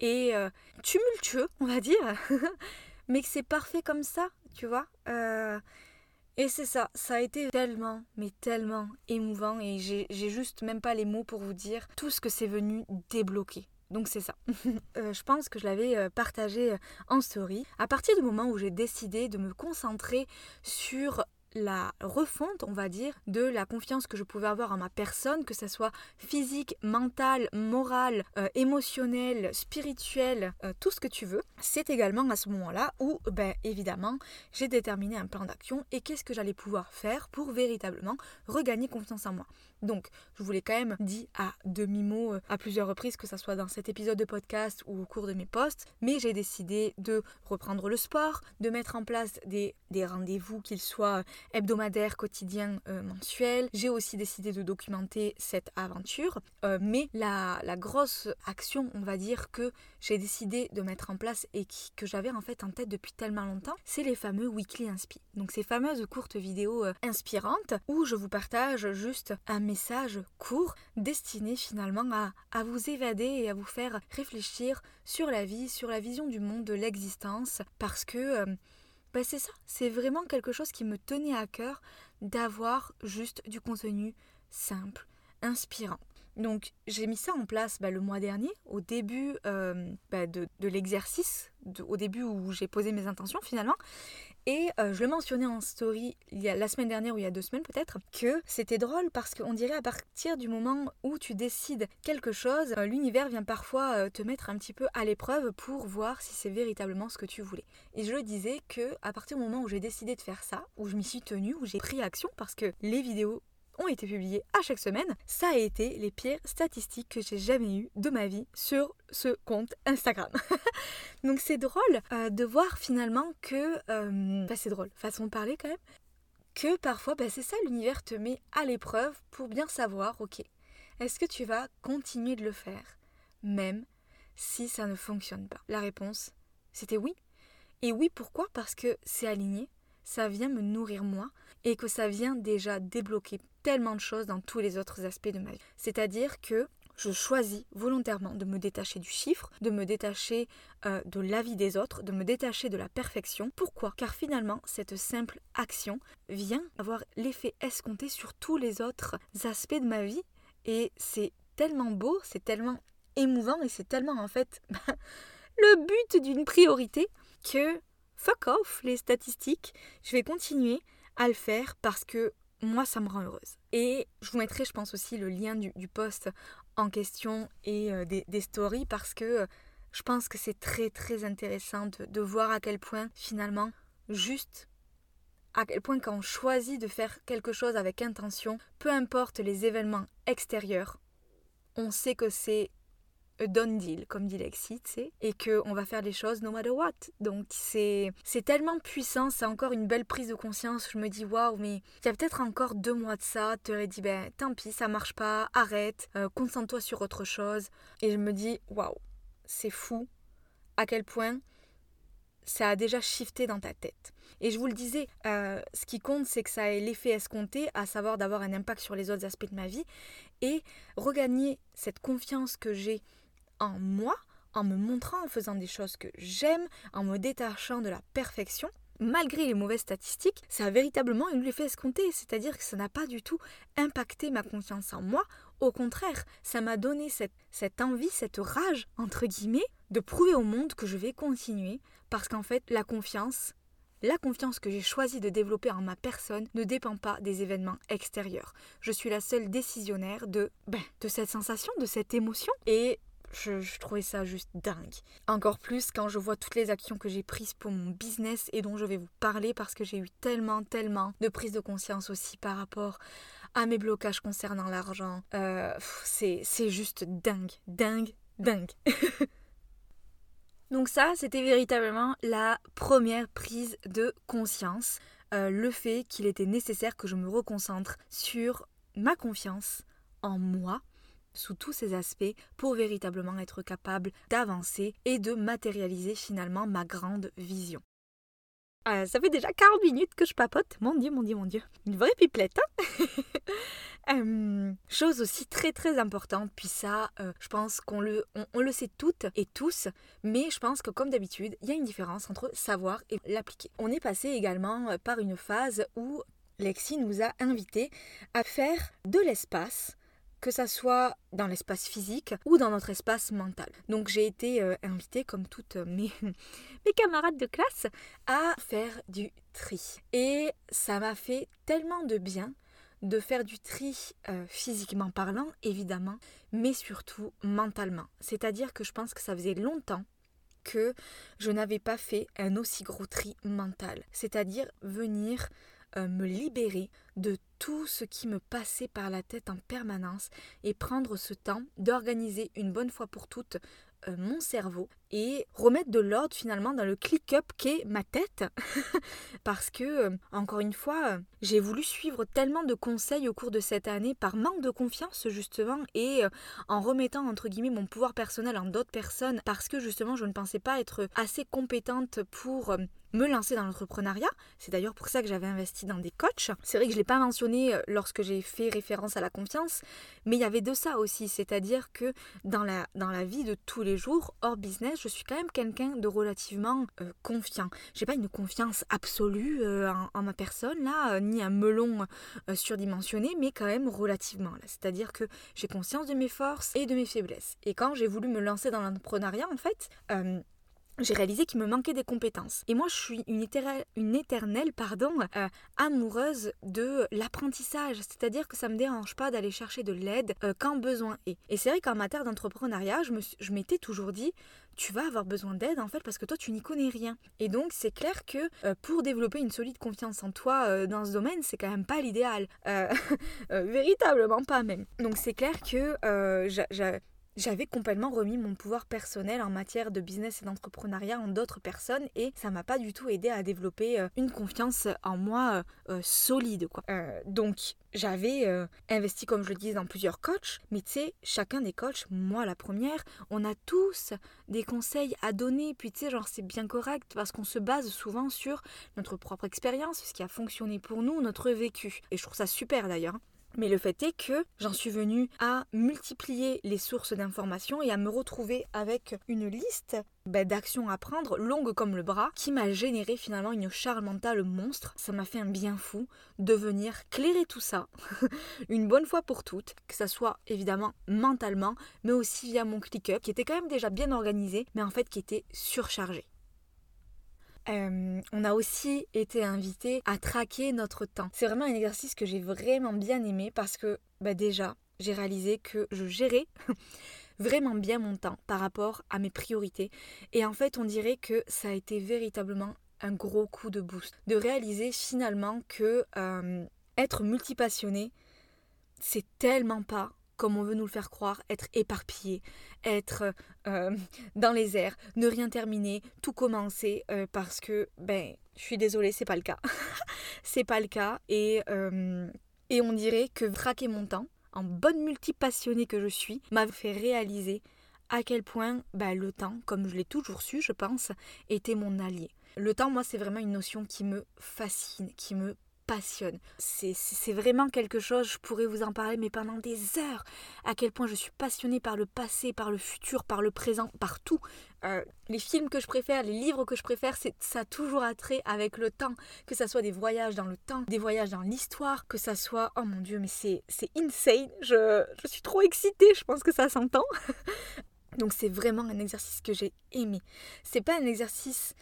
est tumultueux, on va dire, <laughs> mais que c'est parfait comme ça, tu vois. et c'est ça, ça a été tellement, mais tellement émouvant et j'ai juste même pas les mots pour vous dire tout ce que c'est venu débloquer. Donc c'est ça. <laughs> Euh, je pense que je l'avais euh, partagé euh, en story. À partir du moment où j'ai décidé de me concentrer sur la refonte, on va dire, de la confiance que je pouvais avoir en ma personne, que ce soit physique, mentale, morale, émotionnelle, spirituelle, tout ce que tu veux. C'est également à ce moment-là où, ben, évidemment, j'ai déterminé un plan d'action et qu'est-ce que j'allais pouvoir faire pour véritablement regagner confiance en moi. Donc, je vous l'ai quand même dit à demi-mot euh, à plusieurs reprises, que ce soit dans cet épisode de podcast ou au cours de mes posts, mais j'ai décidé de reprendre le sport, de mettre en place des, rendez-vous, qu'ils soient hebdomadaires, quotidiens, euh, mensuels. J'ai aussi décidé de documenter cette aventure, euh, mais la, la, grosse action, on va dire, que j'ai décidé de mettre en place et que j'avais en fait en tête depuis tellement longtemps, c'est les fameux Weekly Inspi. Donc ces fameuses courtes vidéos inspirantes où je vous partage juste un message message court destiné finalement à, à vous évader et à vous faire réfléchir sur la vie, sur la vision du monde, de l'existence, parce que euh, bah, c'est ça, c'est vraiment quelque chose qui me tenait à cœur d'avoir juste du contenu simple, inspirant. Donc j'ai mis ça en place bah, le mois dernier, au début euh, bah, de, l'exercice, au début où j'ai posé mes intentions finalement. Et euh, je le mentionnais en story il y a, la semaine dernière ou il y a deux semaines peut-être, que c'était drôle parce qu'on dirait à partir du moment où tu décides quelque chose, euh, l'univers vient parfois te mettre un petit peu à l'épreuve pour voir si c'est véritablement ce que tu voulais. Et je le disais que à partir du moment où j'ai décidé de faire ça, où je m'y suis tenue, où j'ai pris action parce que les vidéos ont été publiés à chaque semaine, ça a été les pires statistiques que j'ai jamais eues de ma vie sur ce compte Instagram. <laughs> Donc c'est drôle euh, de voir finalement que... Euh, c'est drôle, façon de parler quand même. Que parfois, bah, c'est ça, l'univers te met à l'épreuve pour bien savoir, ok, est-ce que tu vas continuer de le faire, même si ça ne fonctionne pas? La réponse, c'était oui. Et oui, pourquoi? Parce que c'est aligné, ça vient me nourrir moi, et que ça vient déjà débloquer tellement de choses dans tous les autres aspects de ma vie. C'est-à-dire que je choisis volontairement de me détacher du chiffre, de me détacher euh, de l'avis des autres, de me détacher de la perfection. Pourquoi? Car finalement, cette simple action vient avoir l'effet escompté sur tous les autres aspects de ma vie. Et c'est tellement beau, c'est tellement émouvant et c'est tellement en fait <laughs> le but d'une priorité que fuck off les statistiques. Je vais continuer à le faire parce que moi, ça me rend heureuse. Et je vous mettrai, je pense aussi, le lien du, post en question et euh, des, stories parce que euh, je pense que c'est très très intéressant de, voir à quel point finalement, juste à quel point quand on choisit de faire quelque chose avec intention, peu importe les événements extérieurs, on sait que c'est done deal, comme dit Lexi, tu sais, et qu'on va faire les choses no matter what. Donc c'est tellement puissant, c'est encore une belle prise de conscience. Je me dis waouh, mais il y a peut-être encore deux mois de ça, tu aurais dit ben tant pis, ça marche pas, arrête, euh, concentre-toi sur autre chose. Et je me dis waouh, c'est fou à quel point ça a déjà shifté dans ta tête. Et je vous le disais, euh, ce qui compte, c'est que ça ait l'effet escompté, à savoir d'avoir un impact sur les autres aspects de ma vie, et regagner cette confiance que j'ai en moi, en me montrant, en faisant des choses que j'aime, en me détachant de la perfection, malgré les mauvaises statistiques, ça a véritablement eu l'effet escompté, c'est-à-dire que ça n'a pas du tout impacté ma confiance en moi, au contraire, ça m'a donné cette, cette, envie, cette rage, entre guillemets, de prouver au monde que je vais continuer, parce qu'en fait, la confiance, la confiance que j'ai choisi de développer en ma personne ne dépend pas des événements extérieurs. Je suis la seule décisionnaire de, ben, de cette sensation, de cette émotion, et je, trouvais ça juste dingue. Encore plus quand je vois toutes les actions que j'ai prises pour mon business et dont je vais vous parler parce que j'ai eu tellement, tellement de prise de conscience aussi par rapport à mes blocages concernant l'argent. Euh, c'est juste dingue, dingue, dingue. <laughs> Donc ça, c'était véritablement la première prise de conscience. Euh, le fait qu'il était nécessaire que je me reconcentre sur ma confiance en moi sous tous ces aspects pour véritablement être capable d'avancer et de matérialiser finalement ma grande vision. Euh, ça fait déjà 40 minutes que je papote. Mon Dieu, mon Dieu, mon Dieu. Une vraie pipelette, hein? <laughs> Euh, Chose aussi très très importante, puis ça, euh, je pense qu'on le, on, le sait toutes et tous, mais je pense que comme d'habitude, il y a une différence entre savoir et l'appliquer. On est passé également par une phase où Lexi nous a invités à faire de l'espace que ça soit dans l'espace physique ou dans notre espace mental. Donc j'ai été euh, invitée, comme toutes mes, <laughs> mes camarades de classe, à faire du tri. Et ça m'a fait tellement de bien de faire du tri euh, physiquement parlant, évidemment, mais surtout mentalement. C'est-à-dire que je pense que ça faisait longtemps que je n'avais pas fait un aussi gros tri mental. C'est-à-dire venir euh, me libérer de tout ce qui me passait par la tête en permanence et prendre ce temps d'organiser une bonne fois pour toutes euh, mon cerveau et remettre de l'ordre finalement dans le click-up qu'est ma tête. <laughs> Parce que, euh, encore une fois, j'ai voulu suivre tellement de conseils au cours de cette année par manque de confiance justement et euh, en remettant entre guillemets mon pouvoir personnel en d'autres personnes parce que justement je ne pensais pas être assez compétente pour me lancer dans l'entrepreneuriat. C'est d'ailleurs pour ça que j'avais investi dans des coachs. C'est vrai que je ne l'ai pas mentionné lorsque j'ai fait référence à la confiance, mais il y avait de ça aussi. C'est-à-dire que dans la, dans la vie de tous les jours, hors business, je suis quand même quelqu'un de relativement euh, confiant. J'ai pas une confiance absolue euh, en, ma personne, là, euh, ni un melon surdimensionné, mais quand même relativement. C'est-à-dire que j'ai conscience de mes forces et de mes faiblesses. Et quand j'ai voulu me lancer dans l'entrepreneuriat, en fait, j'ai réalisé qu'il me manquait des compétences. Et moi, je suis une, éternelle, pardon, euh, amoureuse de l'apprentissage. C'est-à-dire que ça me dérange pas d'aller chercher de l'aide euh, quand besoin est. Et c'est vrai qu'en matière d'entrepreneuriat, je m'étais toujours dit, tu vas avoir besoin d'aide en fait parce que toi, tu n'y connais rien. Et donc, c'est clair que euh, pour développer une solide confiance en toi dans ce domaine, c'est quand même pas l'idéal. <laughs> véritablement pas même. Donc, c'est clair que j'ai j'avais complètement remis mon pouvoir personnel en matière de business et d'entrepreneuriat en d'autres personnes et ça m'a pas du tout aidé à développer euh, une confiance en moi euh, euh, solide quoi. donc j'avais investi comme je le disais dans plusieurs coachs, mais tu sais, chacun des coachs, moi la première, on a tous des conseils à donner, puis tu sais, genre c'est bien correct parce qu'on se base souvent sur notre propre expérience, ce qui a fonctionné pour nous, notre vécu. Et je trouve ça super d'ailleurs. Mais le fait est que j'en suis venue à multiplier les sources d'informations et à me retrouver avec une liste bah, d'actions à prendre, longue comme le bras, qui m'a généré finalement une charge mentale monstre. Ça m'a fait un bien fou de venir clairer tout ça <laughs> une bonne fois pour toutes, que ça soit évidemment mentalement, mais aussi via mon ClickUp, qui était quand même déjà bien organisé, mais en fait qui était surchargé. On a aussi été invité à traquer notre temps. C'est vraiment un exercice que j'ai vraiment bien aimé parce que bah déjà, j'ai réalisé que je gérais <laughs> vraiment bien mon temps par rapport à mes priorités. Et en fait, on dirait que ça a été véritablement un gros coup de boost. De réaliser finalement que être multipassionné, c'est tellement pas comme on veut nous le faire croire, être éparpillé, être euh, dans les airs, ne rien terminer, tout commencer euh, parce que, ben, je suis désolée, c'est pas le cas. <laughs> c'est pas le cas et, euh, et on dirait que traquer mon temps, en bonne multipassionnée que je suis, m'a fait réaliser à quel point ben, le temps, comme je l'ai toujours su, je pense, était mon allié. Le temps, moi, c'est vraiment une notion qui me fascine, qui me passionne. C'est vraiment quelque chose, je pourrais vous en parler, mais pendant des heures, à quel point je suis passionnée par le passé, par le futur, par le présent, par tout. Euh, les films que je préfère, les livres que je préfère, ça a toujours attrait avec le temps, que ça soit des voyages dans le temps, des voyages dans l'histoire, que ça soit, oh mon dieu, mais c'est insane, je, je suis trop excitée, je pense que ça s'entend. <laughs> Donc c'est vraiment un exercice que j'ai aimé. C'est pas un exercice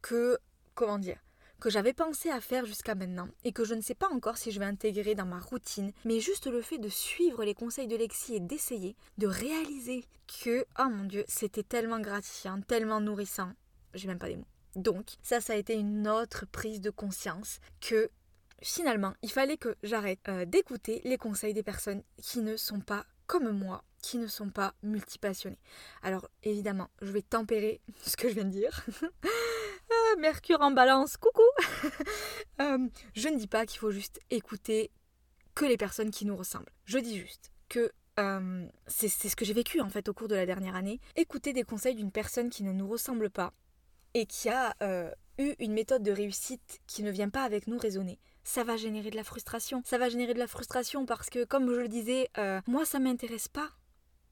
que, comment dire, que j'avais pensé à faire jusqu'à maintenant et que je ne sais pas encore si je vais intégrer dans ma routine, mais juste le fait de suivre les conseils de Lexi et d'essayer, de réaliser que, oh mon dieu, c'était tellement gratifiant, tellement nourrissant, j'ai même pas les mots. Donc, ça, ça a été une autre prise de conscience que finalement, il fallait que j'arrête euh, d'écouter les conseils des personnes qui ne sont pas comme moi, qui ne sont pas multipassionnés. Alors évidemment, je vais tempérer <laughs> ce que je viens de dire. <laughs> Mercure en balance, coucou <laughs> euh, Je ne dis pas qu'il faut juste écouter que les personnes qui nous ressemblent. Je dis juste que euh, c'est ce que j'ai vécu en fait au cours de la dernière année. Écouter des conseils d'une personne qui ne nous ressemble pas et qui a euh, eu une méthode de réussite qui ne vient pas avec nous raisonner ça va générer de la frustration. Ça va générer de la frustration parce que, comme je le disais, moi, ça m'intéresse pas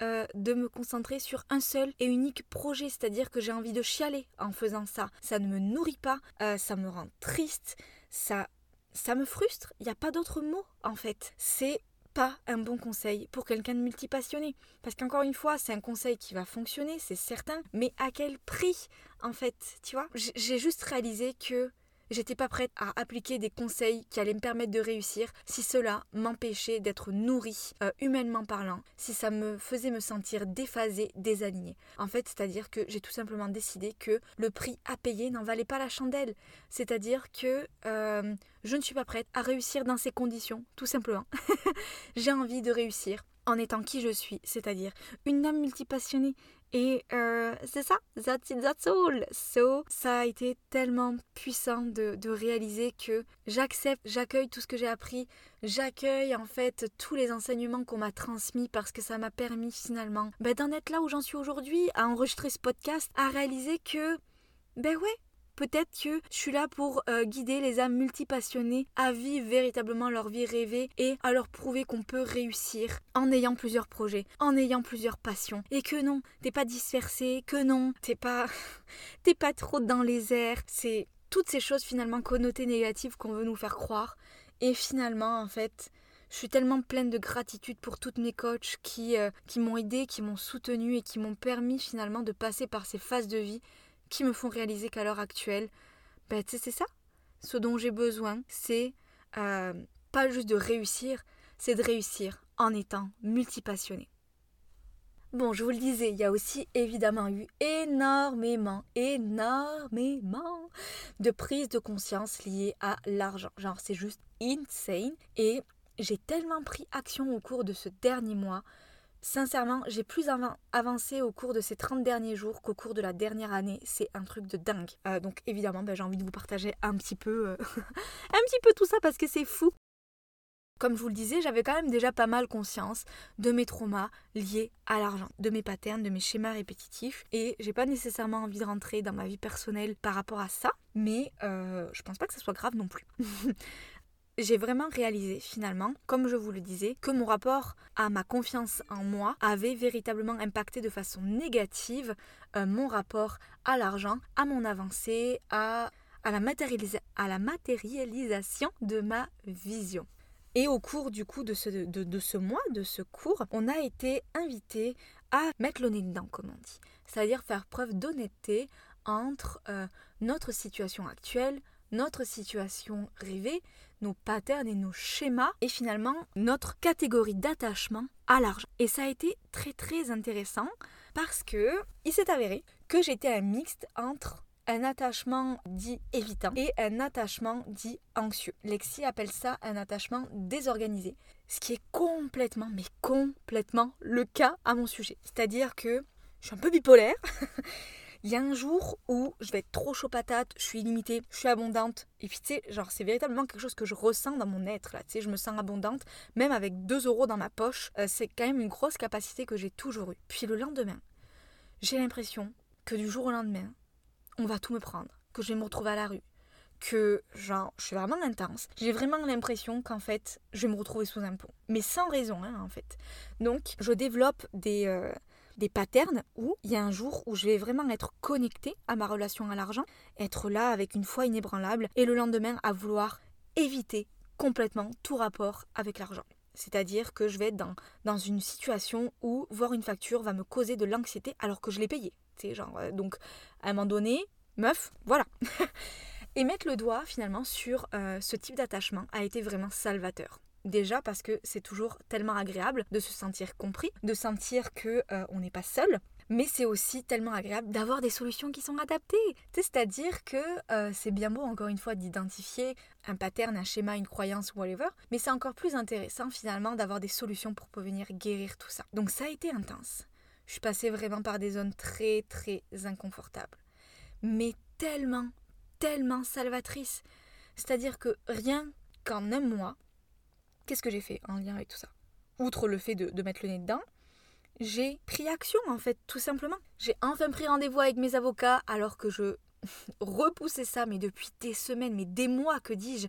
euh, de me concentrer sur un seul et unique projet, c'est-à-dire que j'ai envie de chialer en faisant ça. Ça ne me nourrit pas, euh, ça me rend triste, ça, ça me frustre. Il n'y a pas d'autre mot en fait. C'est pas un bon conseil pour quelqu'un de multipassionné. Parce qu'encore une fois, c'est un conseil qui va fonctionner, c'est certain, mais à quel prix en fait, tu vois? J'ai juste réalisé que J'étais pas prête à appliquer des conseils qui allaient me permettre de réussir si cela m'empêchait d'être nourrie euh, humainement parlant, si ça me faisait me sentir déphasée, désalignée. En fait, c'est-à-dire que j'ai tout simplement décidé que le prix à payer n'en valait pas la chandelle. C'est-à-dire que euh, je ne suis pas prête à réussir dans ces conditions, tout simplement. <laughs> j'ai envie de réussir en étant qui je suis, c'est-à-dire une âme multipassionnée et euh, c'est ça, that's it, that's all. So, ça a été tellement puissant de, réaliser que j'accepte, j'accueille tout ce que j'ai appris, j'accueille en fait tous les enseignements qu'on m'a transmis parce que ça m'a permis finalement ben, d'en être là où j'en suis aujourd'hui, à enregistrer ce podcast, à réaliser que, ben ouais, Peut-être que je suis là pour euh, guider les âmes multipassionnées à vivre véritablement leur vie rêvée et à leur prouver qu'on peut réussir en ayant plusieurs projets, en ayant plusieurs passions. Et que non, t'es pas dispersé, que non, t'es pas, <laughs> t'es pas trop dans les airs. C'est toutes ces choses finalement connotées négatives qu'on veut nous faire croire. Et finalement, en fait, je suis tellement pleine de gratitude pour toutes mes coachs qui, euh, qui m'ont aidé, qui m'ont soutenu et qui m'ont permis finalement de passer par ces phases de vie qui me font réaliser qu'à l'heure actuelle, ben, c'est ça. Ce dont j'ai besoin, c'est euh, pas juste de réussir, c'est de réussir en étant multipassionné. Bon, je vous le disais, il y a aussi évidemment eu énormément, énormément de prises de conscience liées à l'argent. Genre, c'est juste insane. Et j'ai tellement pris action au cours de ce dernier mois Sincèrement, j'ai plus avancé au cours de ces 30 derniers jours qu'au cours de la dernière année. C'est un truc de dingue. Euh, donc évidemment, ben, j'ai envie de vous partager un petit peu, euh, <laughs> un petit peu tout ça parce que c'est fou. Comme je vous le disais, j'avais quand même déjà pas mal conscience de mes traumas liés à l'argent, de mes patterns, de mes schémas répétitifs. Et j'ai pas nécessairement envie de rentrer dans ma vie personnelle par rapport à ça, mais euh, je pense pas que ça soit grave non plus. <laughs> j'ai vraiment réalisé finalement, comme je vous le disais, que mon rapport à ma confiance en moi avait véritablement impacté de façon négative euh, mon rapport à l'argent, à mon avancée, à, la matérialisation de ma vision. Et au cours du coup de ce, de, ce mois, de ce cours, on a été invité à mettre le nez dedans, comme on dit. C'est-à-dire faire preuve d'honnêteté entre euh, notre situation actuelle, notre situation rêvée, nos patterns et nos schémas et finalement notre catégorie d'attachement à l'argent. Et ça a été très très intéressant parce que il s'est avéré que j'étais un mixte entre un attachement dit évitant et un attachement dit anxieux. Lexi appelle ça un attachement désorganisé, ce qui est complètement, mais complètement le cas à mon sujet. C'est-à-dire que je suis un peu bipolaire. <laughs> Il y a un jour où je vais être trop chaud patate, je suis illimitée, je suis abondante. Et puis, tu sais, genre, c'est véritablement quelque chose que je ressens dans mon être, là. Tu sais, je me sens abondante, même avec 2 euros dans ma poche. Euh, c'est quand même une grosse capacité que j'ai toujours eue. Puis le lendemain, j'ai l'impression que du jour au lendemain, on va tout me prendre, que je vais me retrouver à la rue, que genre je suis vraiment intense. J'ai vraiment l'impression qu'en fait je vais me retrouver sous un pont, mais sans raison hein, en fait. Donc je développe des, euh, des patterns où il y a un jour où je vais vraiment être connectée à ma relation à l'argent, être là avec une foi inébranlable et le lendemain à vouloir éviter complètement tout rapport avec l'argent. C'est-à-dire que je vais être dans, dans une situation où voir une facture va me causer de l'anxiété alors que je l'ai payée. Genre, euh, donc, à un moment donné, meuf, voilà. <laughs> et mettre le doigt finalement sur euh, ce type d'attachement a été vraiment salvateur. Déjà parce que c'est toujours tellement agréable de se sentir compris, de sentir que euh, on n'est pas seul. Mais c'est aussi tellement agréable d'avoir des solutions qui sont adaptées. C'est-à-dire que euh, c'est bien beau, encore une fois, d'identifier un pattern, un schéma, une croyance, whatever. Mais c'est encore plus intéressant finalement d'avoir des solutions pour venir guérir tout ça. Donc ça a été intense. Je suis passée vraiment par des zones très très inconfortables. Mais tellement, tellement salvatrices. C'est-à-dire que rien qu'en un mois, qu'est-ce que j'ai fait en lien avec tout ça? Outre le fait de, mettre le nez dedans, j'ai pris action en fait, tout simplement. J'ai enfin pris rendez-vous avec mes avocats alors que je repoussé ça, mais depuis des semaines, mais des mois, que dis-je,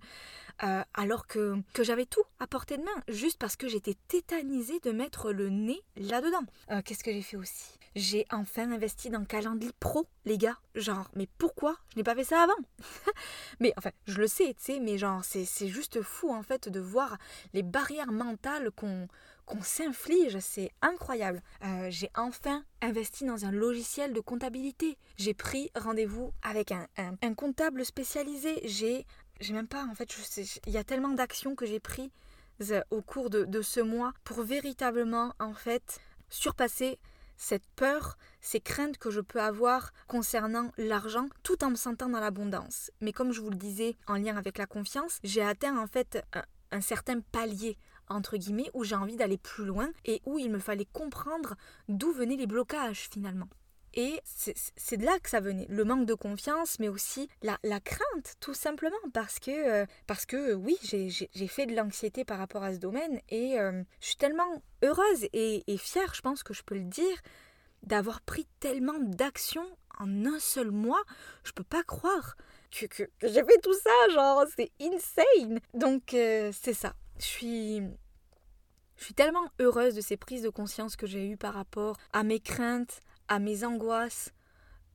euh, alors que, que j'avais tout à portée de main, juste parce que j'étais tétanisée de mettre le nez là-dedans. Euh, qu'est-ce que j'ai fait aussi? J'ai enfin investi dans Calendly Pro, les gars. Genre, mais pourquoi? Je n'ai pas fait ça avant <laughs> Mais enfin, je le sais, tu sais, mais genre, c'est juste fou en fait de voir les barrières mentales qu'on qu'on s'inflige, c'est incroyable. Euh, j'ai enfin investi dans un logiciel de comptabilité. J'ai pris rendez-vous avec un, comptable spécialisé. J'ai, j'ai même pas, en fait, il y a tellement d'actions que j'ai prises au cours de, de ce mois pour véritablement, en fait, surpasser cette peur, ces craintes que je peux avoir concernant l'argent tout en me sentant dans l'abondance. Mais comme je vous le disais en lien avec la confiance, j'ai atteint en fait un, un certain palier entre guillemets, où j'ai envie d'aller plus loin et où il me fallait comprendre d'où venaient les blocages finalement. Et c'est de là que ça venait, le manque de confiance, mais aussi la, la crainte, tout simplement, parce que, euh, parce que oui, j'ai fait de l'anxiété par rapport à ce domaine, et euh, je suis tellement heureuse et, et, fière, je pense que je peux le dire, d'avoir pris tellement d'actions en un seul mois. Je peux pas croire que, que, j'ai fait tout ça, genre, c'est insane. Donc, euh, c'est ça. Je suis, je suis tellement heureuse de ces prises de conscience que j'ai eues par rapport à mes craintes, à mes angoisses,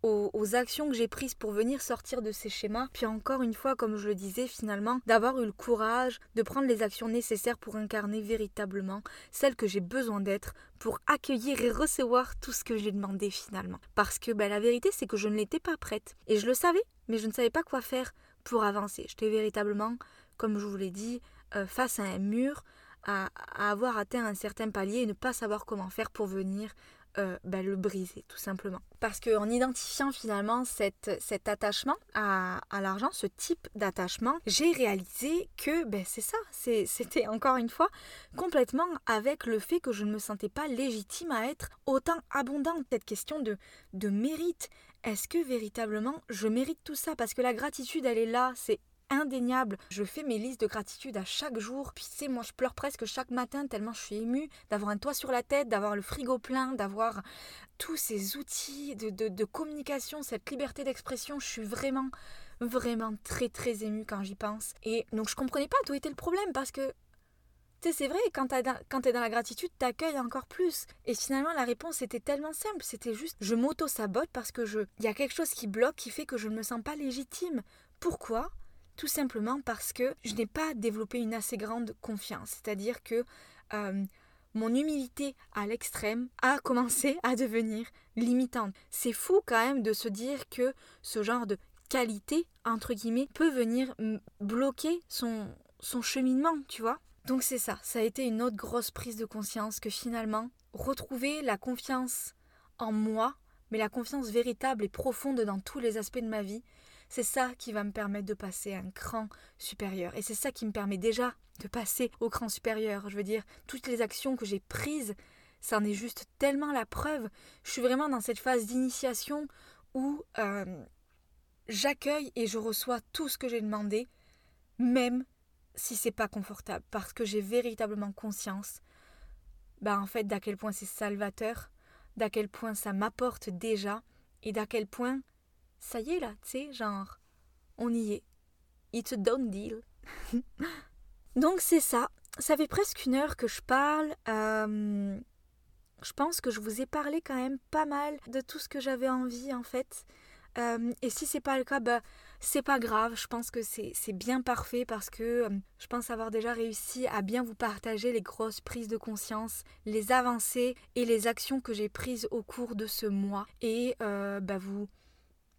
aux, actions que j'ai prises pour venir sortir de ces schémas. Puis encore une fois, comme je le disais, finalement, d'avoir eu le courage de prendre les actions nécessaires pour incarner véritablement celle que j'ai besoin d'être pour accueillir et recevoir tout ce que j'ai demandé finalement. Parce que ben, la vérité, c'est que je ne l'étais pas prête. Et je le savais, mais je ne savais pas quoi faire pour avancer. J'étais véritablement, comme je vous l'ai dit, euh, face à un mur, à, avoir atteint un certain palier et ne pas savoir comment faire pour venir euh, bah, le briser tout simplement. Parce qu'en identifiant finalement cette, cet attachement à, l'argent, ce type d'attachement, j'ai réalisé que ben, c'est ça, <laughs> c'était encore une fois complètement avec le fait que je ne me sentais pas légitime à être autant abondante. Cette question de, de mérite, est-ce que véritablement je mérite tout ça? Parce que la gratitude, elle est là, c'est indéniable. Je fais mes listes de gratitude à chaque jour. Puis, sais, moi, je pleure presque chaque matin tellement je suis émue d'avoir un toit sur la tête, d'avoir le frigo plein, d'avoir tous ces outils de, de, communication, cette liberté d'expression. Je suis vraiment, vraiment très, très émue quand j'y pense. Et donc, je comprenais pas d'où était le problème parce que tu sais, c'est vrai, quand tu es dans la gratitude, t'accueilles encore plus. Et finalement, la réponse était tellement simple. C'était juste, je m'auto-sabote parce que je, il y a quelque chose qui bloque, qui fait que je ne me sens pas légitime. Pourquoi? Tout simplement parce que je n'ai pas développé une assez grande confiance. C'est-à-dire que euh, mon humilité à l'extrême a <laughs> commencé à devenir limitante. C'est fou quand même de se dire que ce genre de qualité, entre guillemets, peut venir bloquer son, son cheminement, tu vois. Donc c'est ça, ça a été une autre grosse prise de conscience que finalement, retrouver la confiance en moi, mais la confiance véritable et profonde dans tous les aspects de ma vie, c'est ça qui va me permettre de passer un cran supérieur. Et c'est ça qui me permet déjà de passer au cran supérieur. Je veux dire, toutes les actions que j'ai prises, ça en est juste tellement la preuve. Je suis vraiment dans cette phase d'initiation où euh, j'accueille et je reçois tout ce que j'ai demandé, même si c'est pas confortable, parce que j'ai véritablement conscience, bah en fait, d'à quel point c'est salvateur, d'à quel point ça m'apporte déjà, et d'à quel point ça y est là, tu sais, genre, on y est. It's a done deal. <laughs> Donc c'est ça. Ça fait presque une heure que je parle. Euh, je pense que je vous ai parlé quand même pas mal de tout ce que j'avais envie en fait. Euh, et si c'est pas le cas, bah, c'est pas grave. Je pense que c'est bien parfait parce que euh, je pense avoir déjà réussi à bien vous partager les grosses prises de conscience, les avancées et les actions que j'ai prises au cours de ce mois. Et bah, vous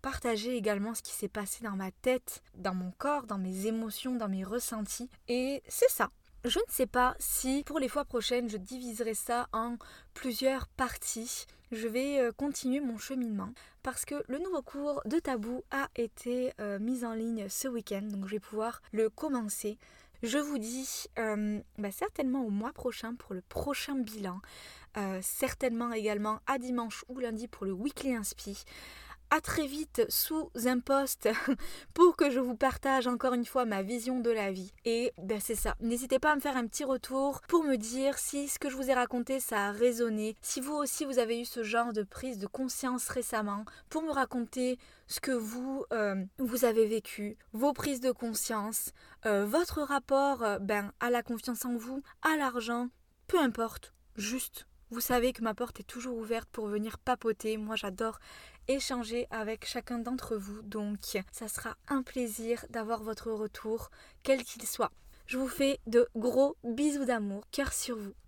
partager également ce qui s'est passé dans ma tête, dans mon corps, dans mes émotions, dans mes ressentis. Et c'est ça. Je ne sais pas si pour les fois prochaines je diviserai ça en plusieurs parties. Je vais euh, continuer mon cheminement parce que le nouveau cours de tabou a été euh, mis en ligne ce week-end, donc je vais pouvoir le commencer. Je vous dis euh, bah, certainement au mois prochain pour le prochain bilan, certainement également à dimanche ou lundi pour le weekly inspi. À très vite sous un post <laughs> pour que je vous partage encore une fois ma vision de la vie. Et ben c'est ça. N'hésitez pas à me faire un petit retour pour me dire si ce que je vous ai raconté ça a résonné, si vous aussi vous avez eu ce genre de prise de conscience récemment, pour me raconter ce que vous euh, vous avez vécu, vos prises de conscience, euh, votre rapport euh, ben à la confiance en vous, à l'argent, peu importe, juste vous savez que ma porte est toujours ouverte pour venir papoter. Moi, j'adore échanger avec chacun d'entre vous. Donc, ça sera un plaisir d'avoir votre retour, quel qu'il soit. Je vous fais de gros bisous d'amour, cœur sur vous.